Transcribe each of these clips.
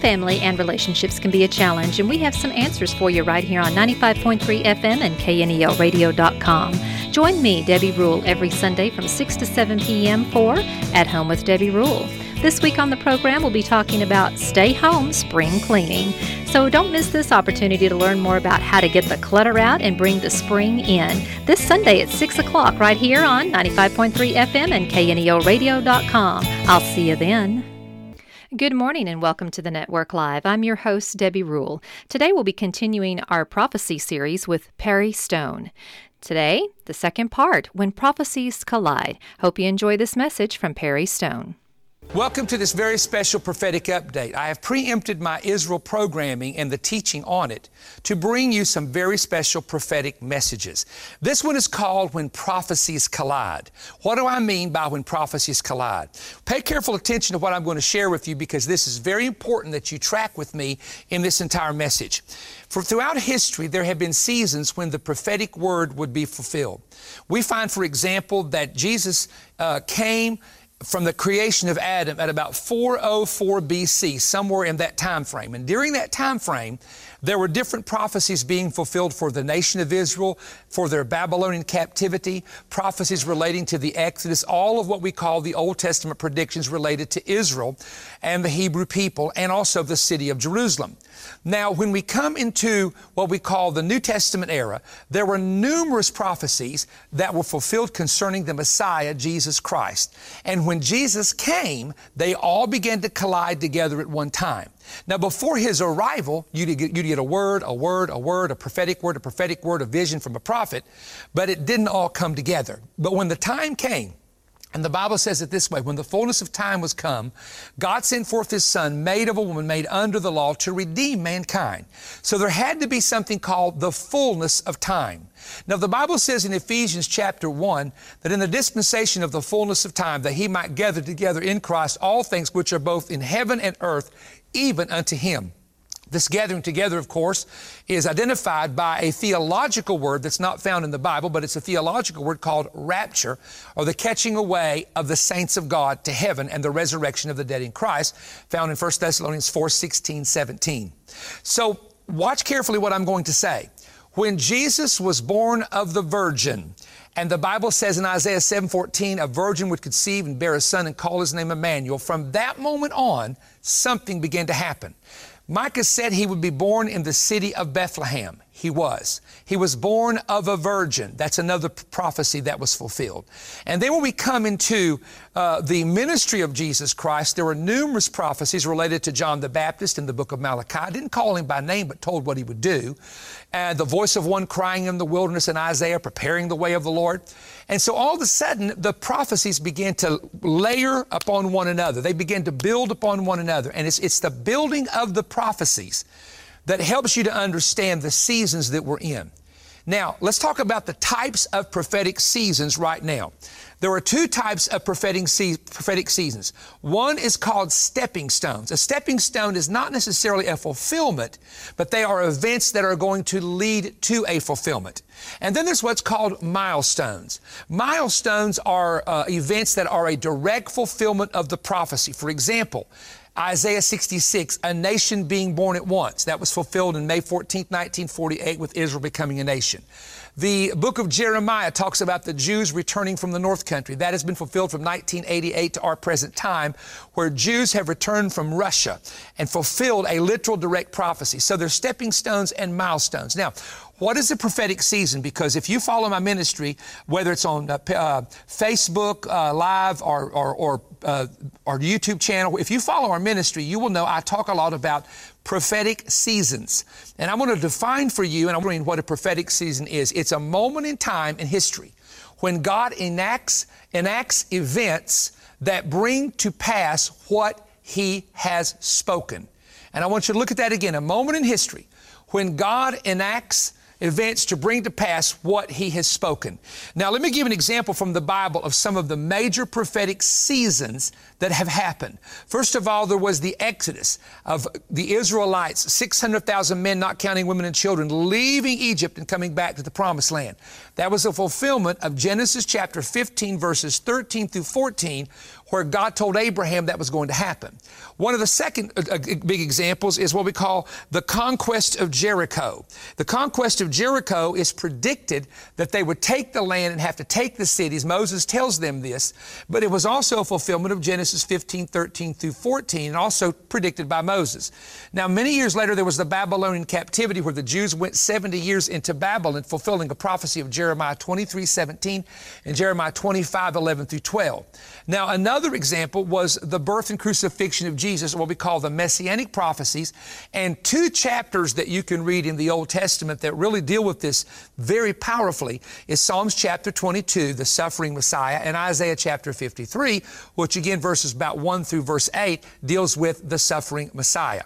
Family, and relationships can be a challenge, and we have some answers for you right here on 95.3 FM and KNELradio.com. Join me, Debbie Rule, every Sunday from 6 to 7 p.m. for At Home with Debbie Rule. This week on the program, we'll be talking about stay home spring cleaning. So don't miss this opportunity to learn more about how to get the clutter out and bring the spring in. This Sunday at 6 o'clock, right here on 95.3 FM and KNELradio.com. I'll see you then. Good morning and welcome to the Network Live. I'm your host, Debbie Rule. Today we'll be continuing our prophecy series with Perry Stone. Today, the second part When Prophecies Collide. Hope you enjoy this message from Perry Stone. Welcome to this very special prophetic update. I have preempted my Israel programming and the teaching on it to bring you some very special prophetic messages. This one is called When Prophecies Collide. What do I mean by when prophecies collide? Pay careful attention to what I'm going to share with you because this is very important that you track with me in this entire message. For throughout history, there have been seasons when the prophetic word would be fulfilled. We find, for example, that Jesus uh, came from the creation of Adam at about 404 BC, somewhere in that time frame. And during that time frame, there were different prophecies being fulfilled for the nation of Israel, for their Babylonian captivity, prophecies relating to the Exodus, all of what we call the Old Testament predictions related to Israel and the Hebrew people, and also the city of Jerusalem. Now, when we come into what we call the New Testament era, there were numerous prophecies that were fulfilled concerning the Messiah, Jesus Christ. And when Jesus came, they all began to collide together at one time. Now, before his arrival, you'd get, you'd get, a word, a word, a word, a prophetic word, a prophetic word, a vision from a prophet, but it didn't all come together. But when the time came, and the Bible says it this way when the fullness of time was come, God sent forth His Son, made of a woman, made under the law, to redeem mankind. So there had to be something called the fullness of time. Now, the Bible says in Ephesians chapter 1 that in the dispensation of the fullness of time, that He might gather together in Christ all things which are both in heaven and earth, even unto Him. This gathering together, of course, is identified by a theological word that's not found in the Bible, but it's a theological word called rapture, or the catching away of the saints of God to heaven and the resurrection of the dead in Christ, found in 1 Thessalonians 4 16, 17. So, watch carefully what I'm going to say. When Jesus was born of the Virgin, and the Bible says in Isaiah 7:14, a virgin would conceive and bear a son and call his name Emmanuel. From that moment on, something began to happen. Micah said he would be born in the city of Bethlehem. He was. He was born of a virgin. That's another prophecy that was fulfilled. And then when we come into uh, the ministry of Jesus Christ, there were numerous prophecies related to John the Baptist in the book of Malachi. I didn't call him by name, but told what he would do. And the voice of one crying in the wilderness in Isaiah, preparing the way of the Lord. And so all of a sudden, the prophecies began to layer upon one another. They began to build upon one another. And it's, it's the building of the prophecies that helps you to understand the seasons that we're in. Now, let's talk about the types of prophetic seasons right now. There are two types of prophetic, se- prophetic seasons. One is called stepping stones. A stepping stone is not necessarily a fulfillment, but they are events that are going to lead to a fulfillment. And then there's what's called milestones. Milestones are uh, events that are a direct fulfillment of the prophecy. For example, Isaiah 66, a nation being born at once. That was fulfilled in May 14, 1948, with Israel becoming a nation. The book of Jeremiah talks about the Jews returning from the North Country. That has been fulfilled from 1988 to our present time, where Jews have returned from Russia and fulfilled a literal direct prophecy. So there's stepping stones and milestones. Now, what is the prophetic season? Because if you follow my ministry, whether it's on uh, uh, Facebook uh, Live or, or, or uh, our YouTube channel, if you follow our ministry, you will know I talk a lot about prophetic seasons. And I want to define for you, and I'm wondering what a prophetic season is. It's a moment in time in history when God enacts, enacts events that bring to pass what he has spoken. And I want you to look at that again. A moment in history when God enacts events to bring to pass what he has spoken. Now, let me give an example from the Bible of some of the major prophetic seasons that have happened. First of all, there was the exodus of the Israelites, 600,000 men, not counting women and children, leaving Egypt and coming back to the promised land. That was a fulfillment of Genesis chapter 15, verses 13 through 14, where God told Abraham that was going to happen. One of the second uh, uh, big examples is what we call the conquest of Jericho. The conquest of Jericho is predicted that they would take the land and have to take the cities. Moses tells them this, but it was also a fulfillment of Genesis 15, 13 through 14, and also predicted by Moses. Now, many years later, there was the Babylonian captivity where the Jews went 70 years into Babylon, fulfilling a prophecy of Jeremiah 23, 17 and Jeremiah 25, 11 through 12. Now, another example was the birth and crucifixion of Jesus, what we call the messianic prophecies, and two chapters that you can read in the Old Testament that really deal with this very powerfully is Psalms chapter 22, the suffering Messiah, and Isaiah chapter 53, which again, verses about 1 through verse 8, deals with the suffering Messiah.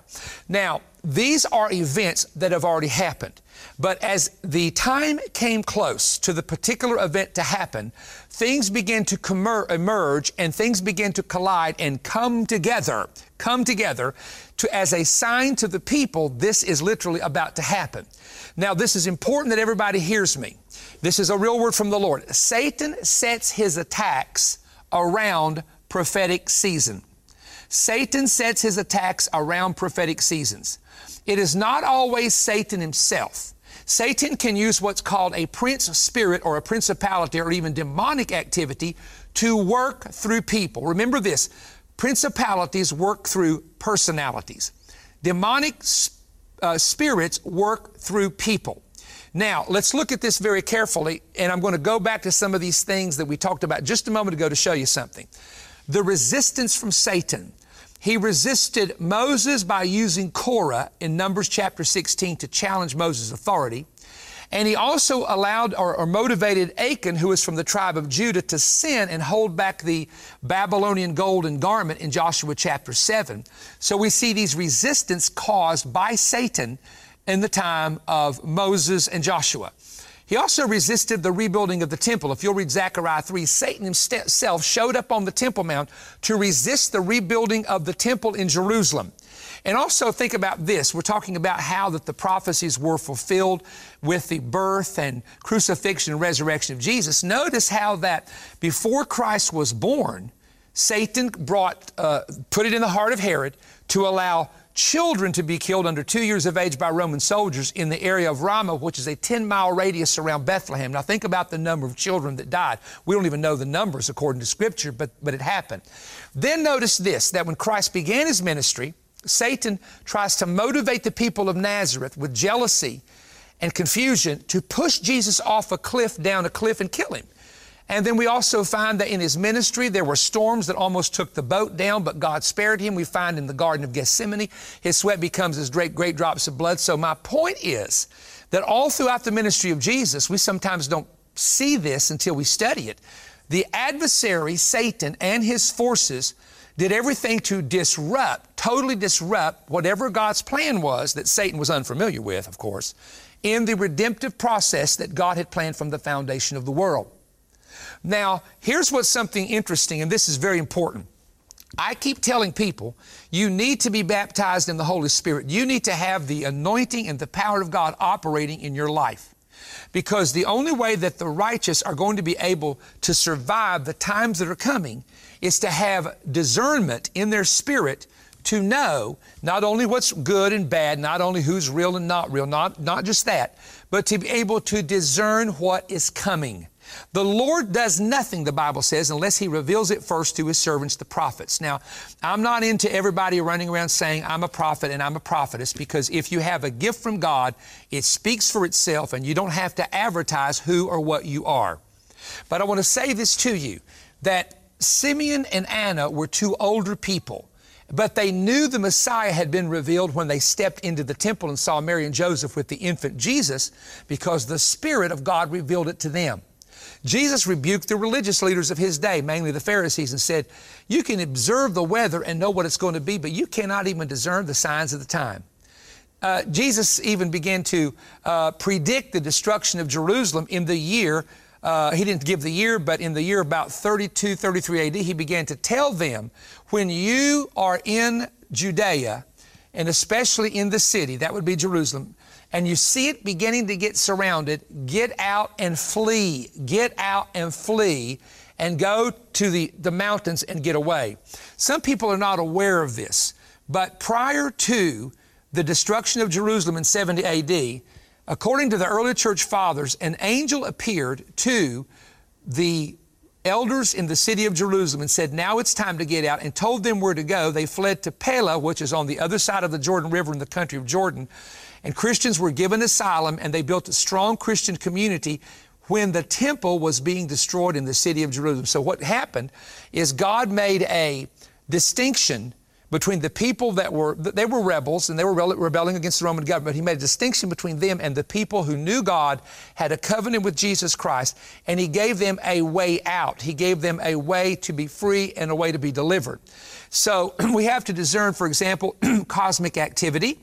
Now, these are events that have already happened. But as the time came close to the particular event to happen, things begin to emerge and things begin to collide and come together, come together to as a sign to the people this is literally about to happen. Now, this is important that everybody hears me. This is a real word from the Lord. Satan sets his attacks around prophetic season. Satan sets his attacks around prophetic seasons. It is not always Satan himself. Satan can use what's called a prince spirit or a principality or even demonic activity to work through people. Remember this principalities work through personalities, demonic uh, spirits work through people. Now, let's look at this very carefully, and I'm going to go back to some of these things that we talked about just a moment ago to show you something. The resistance from Satan he resisted Moses by using Korah in Numbers chapter 16 to challenge Moses' authority. And he also allowed or, or, motivated Achan, who was from the tribe of Judah, to sin and hold back the Babylonian golden garment in Joshua chapter 7. So we see these resistance caused by Satan in the time of Moses and Joshua. He also resisted the rebuilding of the temple. If you'll read Zechariah 3, Satan himself showed up on the Temple Mount to resist the rebuilding of the temple in Jerusalem. And also think about this. We're talking about how that the prophecies were fulfilled with the birth and crucifixion and resurrection of Jesus. Notice how that before Christ was born, Satan brought, uh, put it in the heart of Herod to allow children to be killed under two years of age by Roman soldiers in the area of Ramah, which is a 10 mile radius around Bethlehem. Now, think about the number of children that died. We don't even know the numbers according to Scripture, but, but it happened. Then notice this that when Christ began his ministry, Satan tries to motivate the people of Nazareth with jealousy and confusion to push Jesus off a cliff, down a cliff, and kill him. And then we also find that in his ministry, there were storms that almost took the boat down, but God spared him. We find in the Garden of Gethsemane, his sweat becomes as great, great drops of blood. So my point is that all throughout the ministry of Jesus, we sometimes don't see this until we study it. The adversary, Satan, and his forces did everything to disrupt, totally disrupt whatever God's plan was that Satan was unfamiliar with, of course, in the redemptive process that God had planned from the foundation of the world. Now, here's what's something interesting, and this is very important. I keep telling people you need to be baptized in the Holy Spirit. You need to have the anointing and the power of God operating in your life. Because the only way that the righteous are going to be able to survive the times that are coming is to have discernment in their spirit to know not only what's good and bad, not only who's real and not real, not, not just that, but to be able to discern what is coming. The Lord does nothing, the Bible says, unless He reveals it first to His servants, the prophets. Now, I'm not into everybody running around saying, I'm a prophet and I'm a prophetess, because if you have a gift from God, it speaks for itself and you don't have to advertise who or what you are. But I want to say this to you that Simeon and Anna were two older people. But they knew the Messiah had been revealed when they stepped into the temple and saw Mary and Joseph with the infant Jesus because the Spirit of God revealed it to them. Jesus rebuked the religious leaders of his day, mainly the Pharisees, and said, You can observe the weather and know what it's going to be, but you cannot even discern the signs of the time. Uh, Jesus even began to uh, predict the destruction of Jerusalem in the year uh, he didn't give the year, but in the year about 32, 33 AD, he began to tell them, when you are in Judea, and especially in the city, that would be Jerusalem, and you see it beginning to get surrounded, get out and flee. Get out and flee and go to the, the mountains and get away. Some people are not aware of this, but prior to the destruction of Jerusalem in 70 AD, According to the early church fathers, an angel appeared to the elders in the city of Jerusalem and said, Now it's time to get out, and told them where to go. They fled to Pella, which is on the other side of the Jordan River in the country of Jordan. And Christians were given asylum, and they built a strong Christian community when the temple was being destroyed in the city of Jerusalem. So, what happened is God made a distinction between the people that were, they were rebels and they were rebelling against the Roman government. He made a distinction between them and the people who knew God, had a covenant with Jesus Christ, and He gave them a way out. He gave them a way to be free and a way to be delivered. So we have to discern, for example, cosmic activity.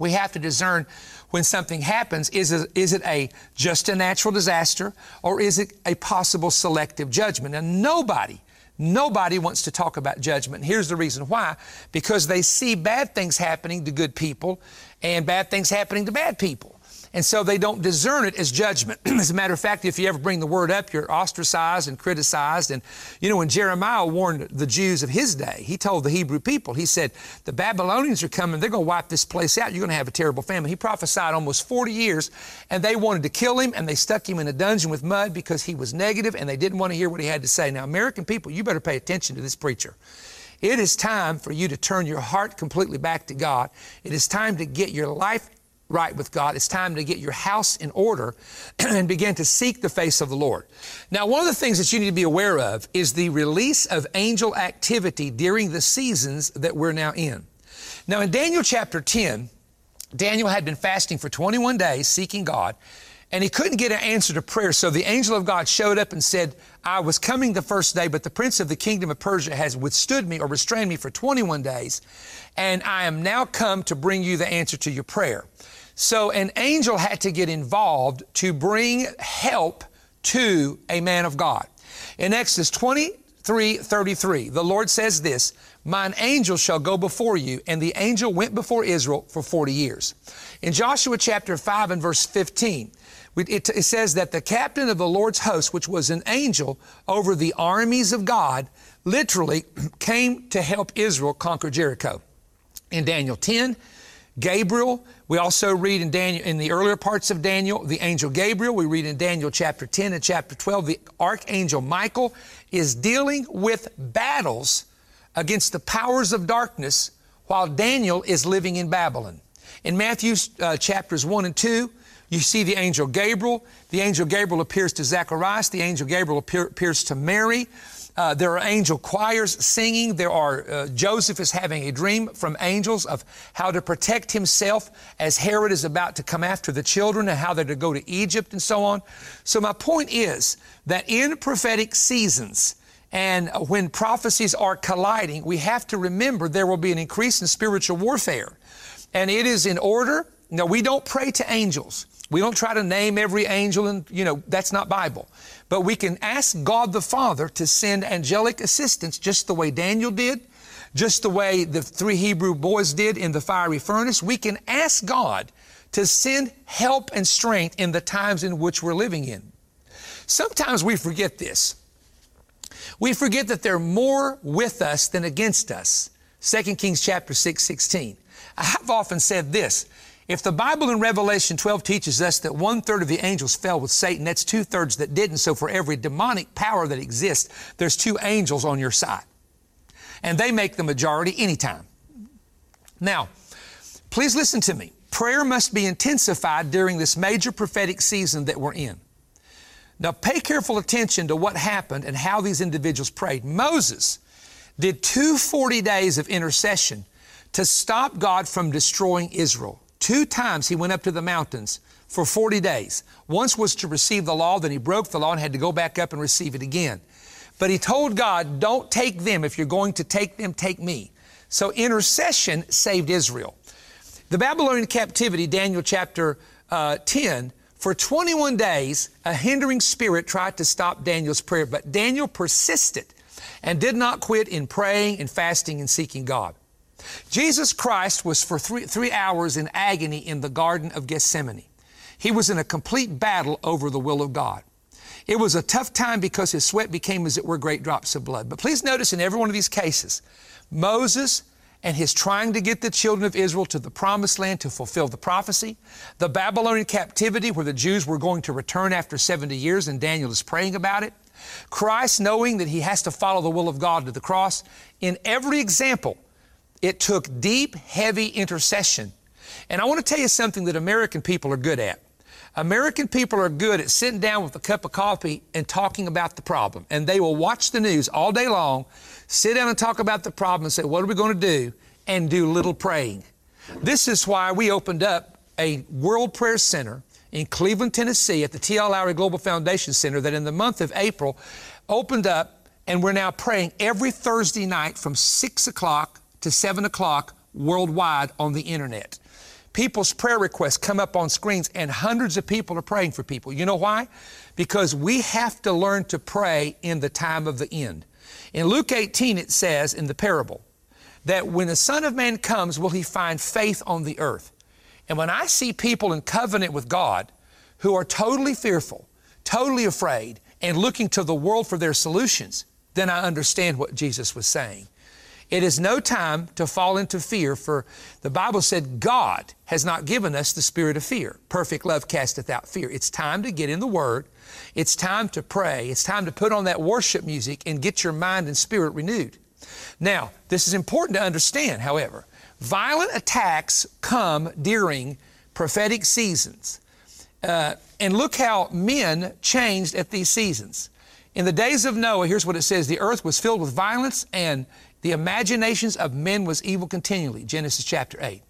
We have to discern when something happens, is it, is it a just a natural disaster or is it a possible selective judgment? And nobody Nobody wants to talk about judgment. Here's the reason why because they see bad things happening to good people and bad things happening to bad people. And so they don't discern it as judgment. as a matter of fact, if you ever bring the word up, you're ostracized and criticized. And, you know, when Jeremiah warned the Jews of his day, he told the Hebrew people, he said, the Babylonians are coming, they're going to wipe this place out, you're going to have a terrible famine. He prophesied almost 40 years, and they wanted to kill him, and they stuck him in a dungeon with mud because he was negative, and they didn't want to hear what he had to say. Now, American people, you better pay attention to this preacher. It is time for you to turn your heart completely back to God. It is time to get your life right with God. It's time to get your house in order and begin to seek the face of the Lord. Now, one of the things that you need to be aware of is the release of angel activity during the seasons that we're now in. Now, in Daniel chapter 10, Daniel had been fasting for 21 days seeking God, and he couldn't get an answer to prayer. So the angel of God showed up and said, I was coming the first day, but the prince of the kingdom of Persia has withstood me or restrained me for 21 days, and I am now come to bring you the answer to your prayer. So an angel had to get involved to bring help to a man of God. In Exodus 23 33, the Lord says this Mine angel shall go before you, and the angel went before Israel for 40 years. In Joshua chapter 5 and verse 15, it, it says that the captain of the Lord's host, which was an angel over the armies of God, literally came to help Israel conquer Jericho. In Daniel 10, Gabriel. We also read in Daniel, in the earlier parts of Daniel, the angel Gabriel. We read in Daniel chapter 10 and chapter 12, the archangel Michael is dealing with battles against the powers of darkness while Daniel is living in Babylon. In Matthew uh, chapters 1 and 2, you see the angel Gabriel. The angel Gabriel appears to Zacharias. The angel Gabriel appear, appears to Mary. Uh, there are angel choirs singing. There are, uh, Joseph is having a dream from angels of how to protect himself as Herod is about to come after the children and how they're to go to Egypt and so on. So, my point is that in prophetic seasons, and when prophecies are colliding, we have to remember there will be an increase in spiritual warfare. And it is in order. Now, we don't pray to angels. We don't try to name every angel, and you know, that's not Bible. But we can ask God the Father to send angelic assistance just the way Daniel did, just the way the three Hebrew boys did in the fiery furnace. We can ask God to send help and strength in the times in which we're living in. Sometimes we forget this. We forget that they're more with us than against us. 2 Kings chapter 6, 16. I've often said this. If the Bible in Revelation 12 teaches us that one third of the angels fell with Satan, that's two thirds that didn't. So for every demonic power that exists, there's two angels on your side. And they make the majority anytime. Now, please listen to me. Prayer must be intensified during this major prophetic season that we're in. Now, pay careful attention to what happened and how these individuals prayed. Moses did 240 days of intercession to stop God from destroying Israel. Two times he went up to the mountains for 40 days. Once was to receive the law, then he broke the law and had to go back up and receive it again. But he told God, Don't take them. If you're going to take them, take me. So intercession saved Israel. The Babylonian captivity, Daniel chapter uh, 10, for 21 days, a hindering spirit tried to stop Daniel's prayer, but Daniel persisted and did not quit in praying and fasting and seeking God. Jesus Christ was for three, three hours in agony in the Garden of Gethsemane. He was in a complete battle over the will of God. It was a tough time because his sweat became, as it were, great drops of blood. But please notice in every one of these cases, Moses and his trying to get the children of Israel to the promised land to fulfill the prophecy, the Babylonian captivity where the Jews were going to return after 70 years and Daniel is praying about it, Christ knowing that he has to follow the will of God to the cross. In every example, it took deep, heavy intercession. And I want to tell you something that American people are good at. American people are good at sitting down with a cup of coffee and talking about the problem. And they will watch the news all day long, sit down and talk about the problem and say, What are we going to do? and do little praying. This is why we opened up a World Prayer Center in Cleveland, Tennessee at the T.L. Lowery Global Foundation Center that in the month of April opened up, and we're now praying every Thursday night from 6 o'clock to 7 o'clock worldwide on the internet. People's prayer requests come up on screens, and hundreds of people are praying for people. You know why? Because we have to learn to pray in the time of the end. In Luke 18, it says in the parable that when the Son of Man comes, will he find faith on the earth? And when I see people in covenant with God who are totally fearful, totally afraid, and looking to the world for their solutions, then I understand what Jesus was saying. It is no time to fall into fear, for the Bible said God has not given us the spirit of fear. Perfect love casteth out fear. It's time to get in the Word. It's time to pray. It's time to put on that worship music and get your mind and spirit renewed. Now, this is important to understand, however. Violent attacks come during prophetic seasons. Uh, and look how men changed at these seasons. In the days of Noah, here's what it says the earth was filled with violence and the imaginations of men was evil continually. Genesis chapter 8.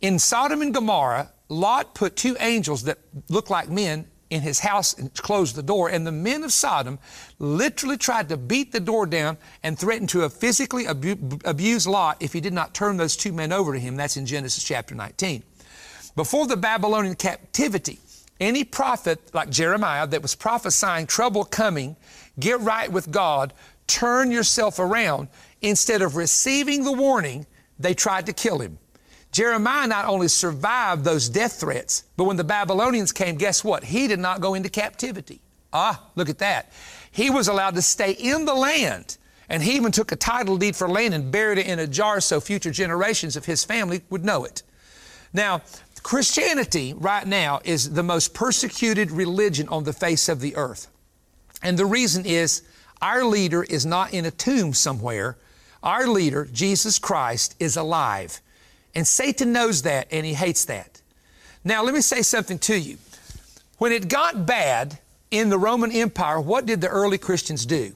In Sodom and Gomorrah, Lot put two angels that looked like men in his house and closed the door. And the men of Sodom literally tried to beat the door down and threatened to physically abu- abuse Lot if he did not turn those two men over to him. That's in Genesis chapter 19. Before the Babylonian captivity, any prophet like Jeremiah that was prophesying trouble coming, get right with God, turn yourself around, instead of receiving the warning, they tried to kill him. Jeremiah not only survived those death threats, but when the Babylonians came, guess what? He did not go into captivity. Ah, look at that. He was allowed to stay in the land. And he even took a title deed for land and buried it in a jar so future generations of his family would know it. Now, Christianity right now is the most persecuted religion on the face of the earth. And the reason is our leader is not in a tomb somewhere. Our leader, Jesus Christ, is alive. And Satan knows that and he hates that. Now, let me say something to you. When it got bad in the Roman Empire, what did the early Christians do?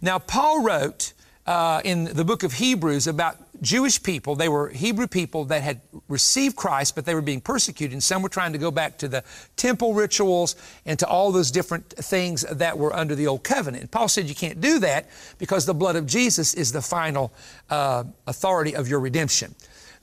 Now, Paul wrote uh, in the book of Hebrews about Jewish people. They were Hebrew people that had received Christ, but they were being persecuted. And some were trying to go back to the temple rituals and to all those different things that were under the old covenant. And Paul said you can't do that because the blood of Jesus is the final uh, authority of your redemption.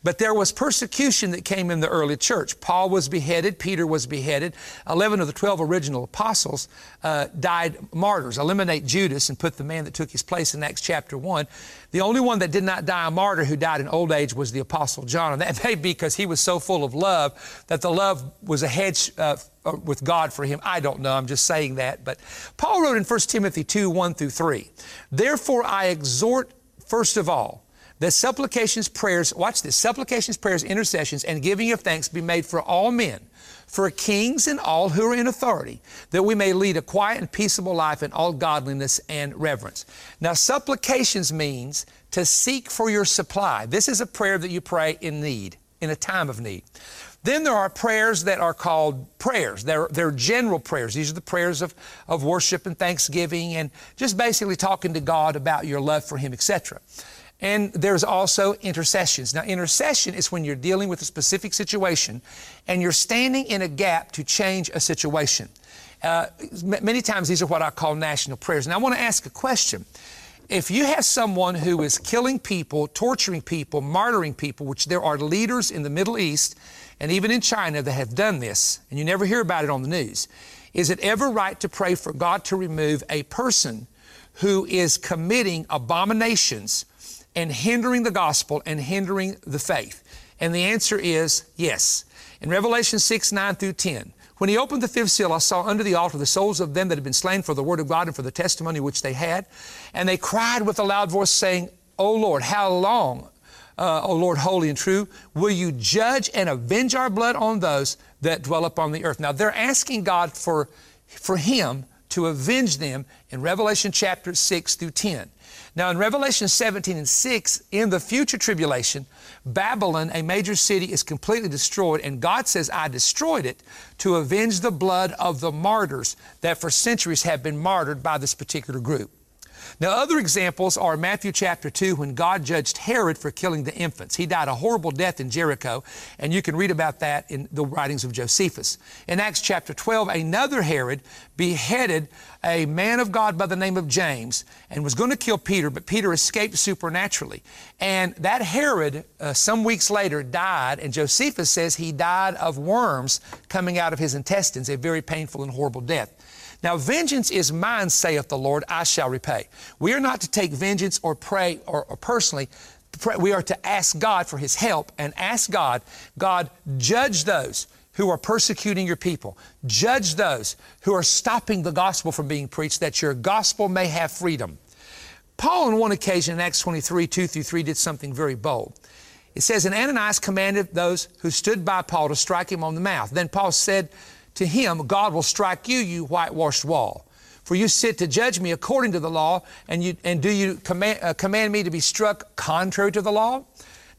But there was persecution that came in the early church. Paul was beheaded, Peter was beheaded. 11 of the 12 original apostles uh, died martyrs. Eliminate Judas and put the man that took his place in Acts chapter 1. The only one that did not die a martyr who died in old age was the apostle John. And that may be because he was so full of love that the love was a hedge uh, uh with God for him. I don't know. I'm just saying that. But Paul wrote in 1 Timothy 2 1 through 3 Therefore I exhort, first of all, that supplications, prayers, watch this, supplications, prayers, intercessions, and giving of thanks be made for all men, for kings and all who are in authority, that we may lead a quiet and peaceable life in all godliness and reverence. Now, supplications means to seek for your supply. This is a prayer that you pray in need, in a time of need. Then there are prayers that are called prayers. They're, they're general prayers. These are the prayers of, of worship and thanksgiving and just basically talking to God about your love for Him, etc. And there's also intercessions. Now, intercession is when you're dealing with a specific situation and you're standing in a gap to change a situation. Uh, many times these are what I call national prayers. And I want to ask a question. If you have someone who is killing people, torturing people, martyring people, which there are leaders in the Middle East and even in China that have done this, and you never hear about it on the news, is it ever right to pray for God to remove a person who is committing abominations and hindering the gospel and hindering the faith? And the answer is yes. In Revelation 6, 9 through 10, when he opened the fifth seal, I saw under the altar the souls of them that had been slain for the word of God and for the testimony which they had. And they cried with a loud voice, saying, O Lord, how long, uh, O Lord, holy and true, will you judge and avenge our blood on those that dwell upon the earth? Now they're asking God for, for Him to avenge them in Revelation chapter 6 through 10. Now, in Revelation 17 and 6, in the future tribulation, Babylon, a major city, is completely destroyed, and God says, I destroyed it to avenge the blood of the martyrs that for centuries have been martyred by this particular group. Now, other examples are Matthew chapter 2 when God judged Herod for killing the infants. He died a horrible death in Jericho, and you can read about that in the writings of Josephus. In Acts chapter 12, another Herod beheaded a man of God by the name of James and was going to kill Peter, but Peter escaped supernaturally. And that Herod, uh, some weeks later, died, and Josephus says he died of worms coming out of his intestines, a very painful and horrible death. Now, vengeance is mine, saith the Lord, I shall repay. We are not to take vengeance or pray or, or personally. Pray. We are to ask God for His help and ask God, God, judge those who are persecuting your people. Judge those who are stopping the gospel from being preached, that your gospel may have freedom. Paul, on one occasion in Acts 23, 2 through 3, did something very bold. It says, And Ananias commanded those who stood by Paul to strike him on the mouth. Then Paul said to him, God will strike you, you whitewashed wall. For you sit to judge me according to the law, and, you, and do you command, uh, command me to be struck contrary to the law?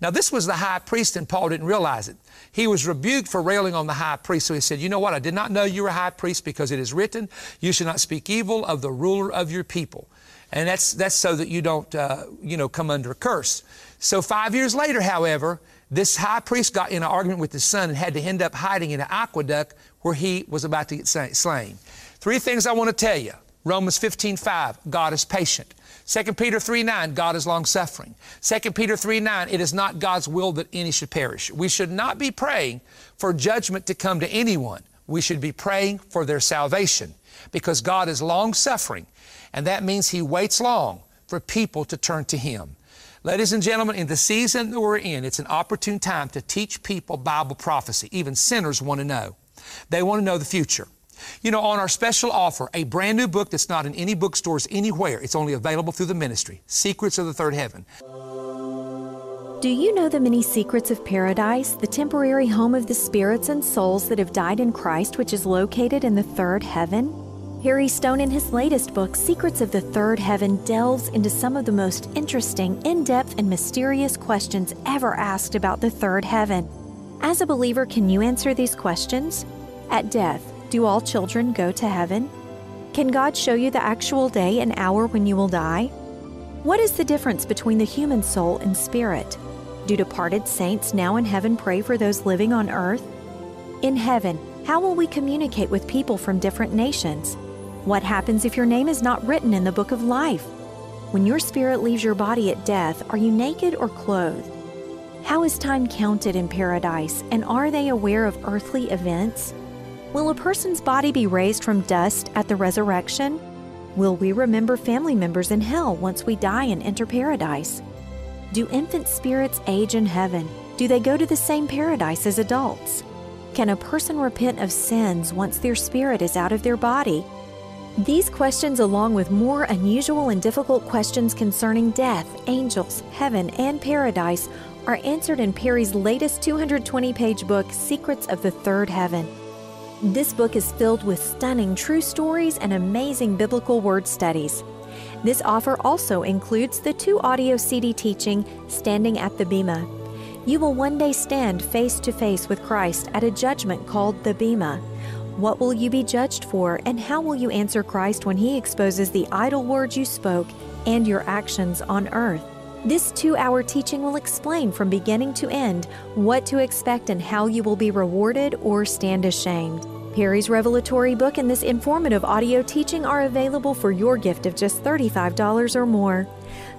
Now, this was the high priest, and Paul didn't realize it. He was rebuked for railing on the high priest. So he said, You know what? I did not know you were a high priest because it is written, You should not speak evil of the ruler of your people. And that's, that's so that you don't, uh, you know, come under a curse. So five years later, however, this high priest got in an argument with his son and had to end up hiding in an aqueduct where he was about to get slain. Three things I want to tell you. Romans 15, 5, God is patient. 2 Peter 3, 9, God is long suffering. 2 Peter 3, 9, it is not God's will that any should perish. We should not be praying for judgment to come to anyone. We should be praying for their salvation because God is long suffering, and that means He waits long for people to turn to Him. Ladies and gentlemen, in the season that we're in, it's an opportune time to teach people Bible prophecy. Even sinners want to know. They want to know the future. You know, on our special offer, a brand new book that's not in any bookstores anywhere, it's only available through the ministry Secrets of the Third Heaven. Do you know the many secrets of paradise, the temporary home of the spirits and souls that have died in Christ, which is located in the third heaven? Perry Stone, in his latest book, Secrets of the Third Heaven, delves into some of the most interesting, in depth, and mysterious questions ever asked about the third heaven. As a believer, can you answer these questions? At death, do all children go to heaven? Can God show you the actual day and hour when you will die? What is the difference between the human soul and spirit? Do departed saints now in heaven pray for those living on earth? In heaven, how will we communicate with people from different nations? What happens if your name is not written in the book of life? When your spirit leaves your body at death, are you naked or clothed? How is time counted in paradise, and are they aware of earthly events? Will a person's body be raised from dust at the resurrection? Will we remember family members in hell once we die and enter paradise? Do infant spirits age in heaven? Do they go to the same paradise as adults? Can a person repent of sins once their spirit is out of their body? These questions, along with more unusual and difficult questions concerning death, angels, heaven, and paradise, are answered in Perry's latest 220 page book, Secrets of the Third Heaven. This book is filled with stunning true stories and amazing biblical word studies. This offer also includes the two audio CD teaching, Standing at the Bema. You will one day stand face to face with Christ at a judgment called the Bema. What will you be judged for, and how will you answer Christ when He exposes the idle words you spoke and your actions on earth? This two hour teaching will explain from beginning to end what to expect and how you will be rewarded or stand ashamed. Perry's revelatory book and this informative audio teaching are available for your gift of just $35 or more.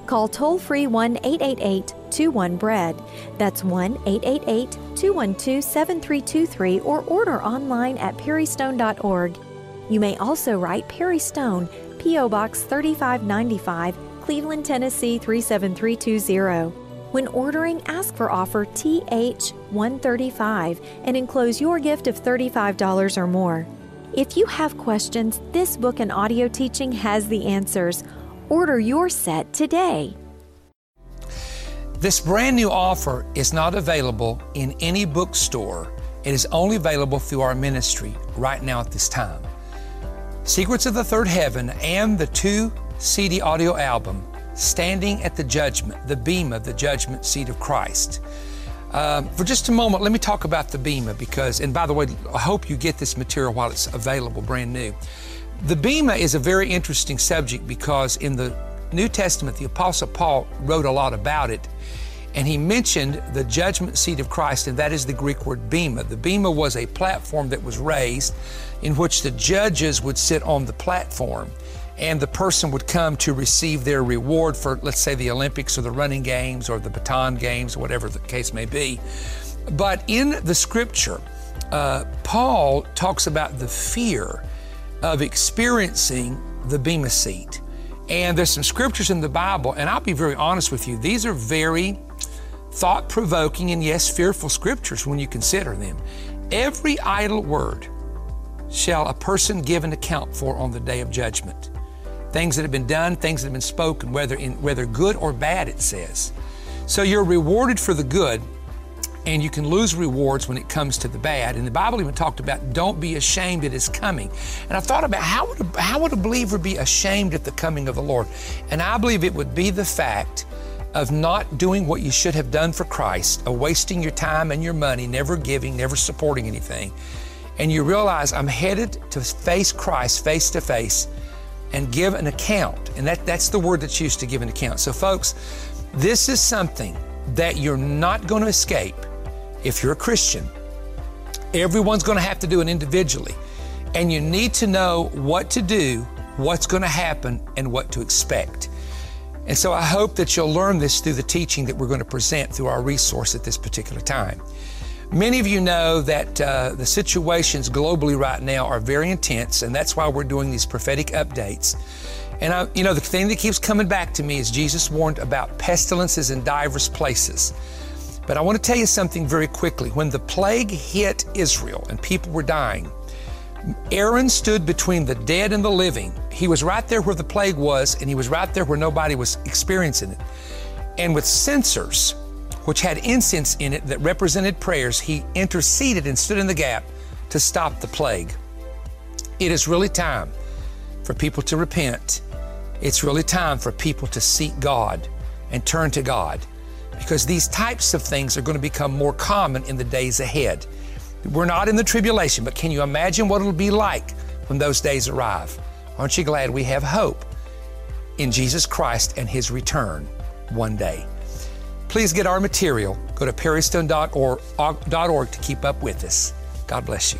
Call toll free 1 888 21 Bread. That's 1 888 212 7323 or order online at perrystone.org. You may also write Perry Stone, P.O. Box 3595, Cleveland, Tennessee 37320. When ordering, ask for offer TH135 and enclose your gift of $35 or more. If you have questions, this book and audio teaching has the answers. Order your set today. This brand new offer is not available in any bookstore. It is only available through our ministry right now at this time. Secrets of the Third Heaven and the two CD audio album, Standing at the Judgment, the Bema, the Judgment Seat of Christ. Um, for just a moment, let me talk about the Bema because, and by the way, I hope you get this material while it's available, brand new. The Bema is a very interesting subject because in the New Testament, the Apostle Paul wrote a lot about it. And he mentioned the judgment seat of Christ, and that is the Greek word bema. The bema was a platform that was raised in which the judges would sit on the platform and the person would come to receive their reward for, let's say, the Olympics or the running games or the baton games, whatever the case may be. But in the scripture, uh, Paul talks about the fear of experiencing the Bema seat. And there's some scriptures in the Bible, and I'll be very honest with you, these are very thought provoking and, yes, fearful scriptures when you consider them. Every idle word shall a person give an account for on the day of judgment. Things that have been done, things that have been spoken, whether, in, whether good or bad, it says. So you're rewarded for the good, and you can lose rewards when it comes to the bad. And the Bible even talked about don't be ashamed it is coming. And I thought about how would a, how would a believer be ashamed at the coming of the Lord? And I believe it would be the fact of not doing what you should have done for Christ, of wasting your time and your money, never giving, never supporting anything. And you realize I'm headed to face Christ face to face and give an account. And that, that's the word that's used to give an account. So, folks, this is something that you're not going to escape if you're a Christian. Everyone's going to have to do it individually. And you need to know what to do, what's going to happen, and what to expect. And so I hope that you'll learn this through the teaching that we're going to present through our resource at this particular time. Many of you know that uh, the situations globally right now are very intense, and that's why we're doing these prophetic updates. And I, you know, the thing that keeps coming back to me is Jesus warned about pestilences in diverse places. But I want to tell you something very quickly. When the plague hit Israel and people were dying, Aaron stood between the dead and the living. He was right there where the plague was, and he was right there where nobody was experiencing it. And with censers, which had incense in it that represented prayers, he interceded and stood in the gap to stop the plague. It is really time for people to repent. It's really time for people to seek God and turn to God because these types of things are going to become more common in the days ahead. We're not in the tribulation, but can you imagine what it'll be like when those days arrive? Aren't you glad we have hope in Jesus Christ and His return one day? Please get our material. Go to perrystone.org to keep up with us. God bless you.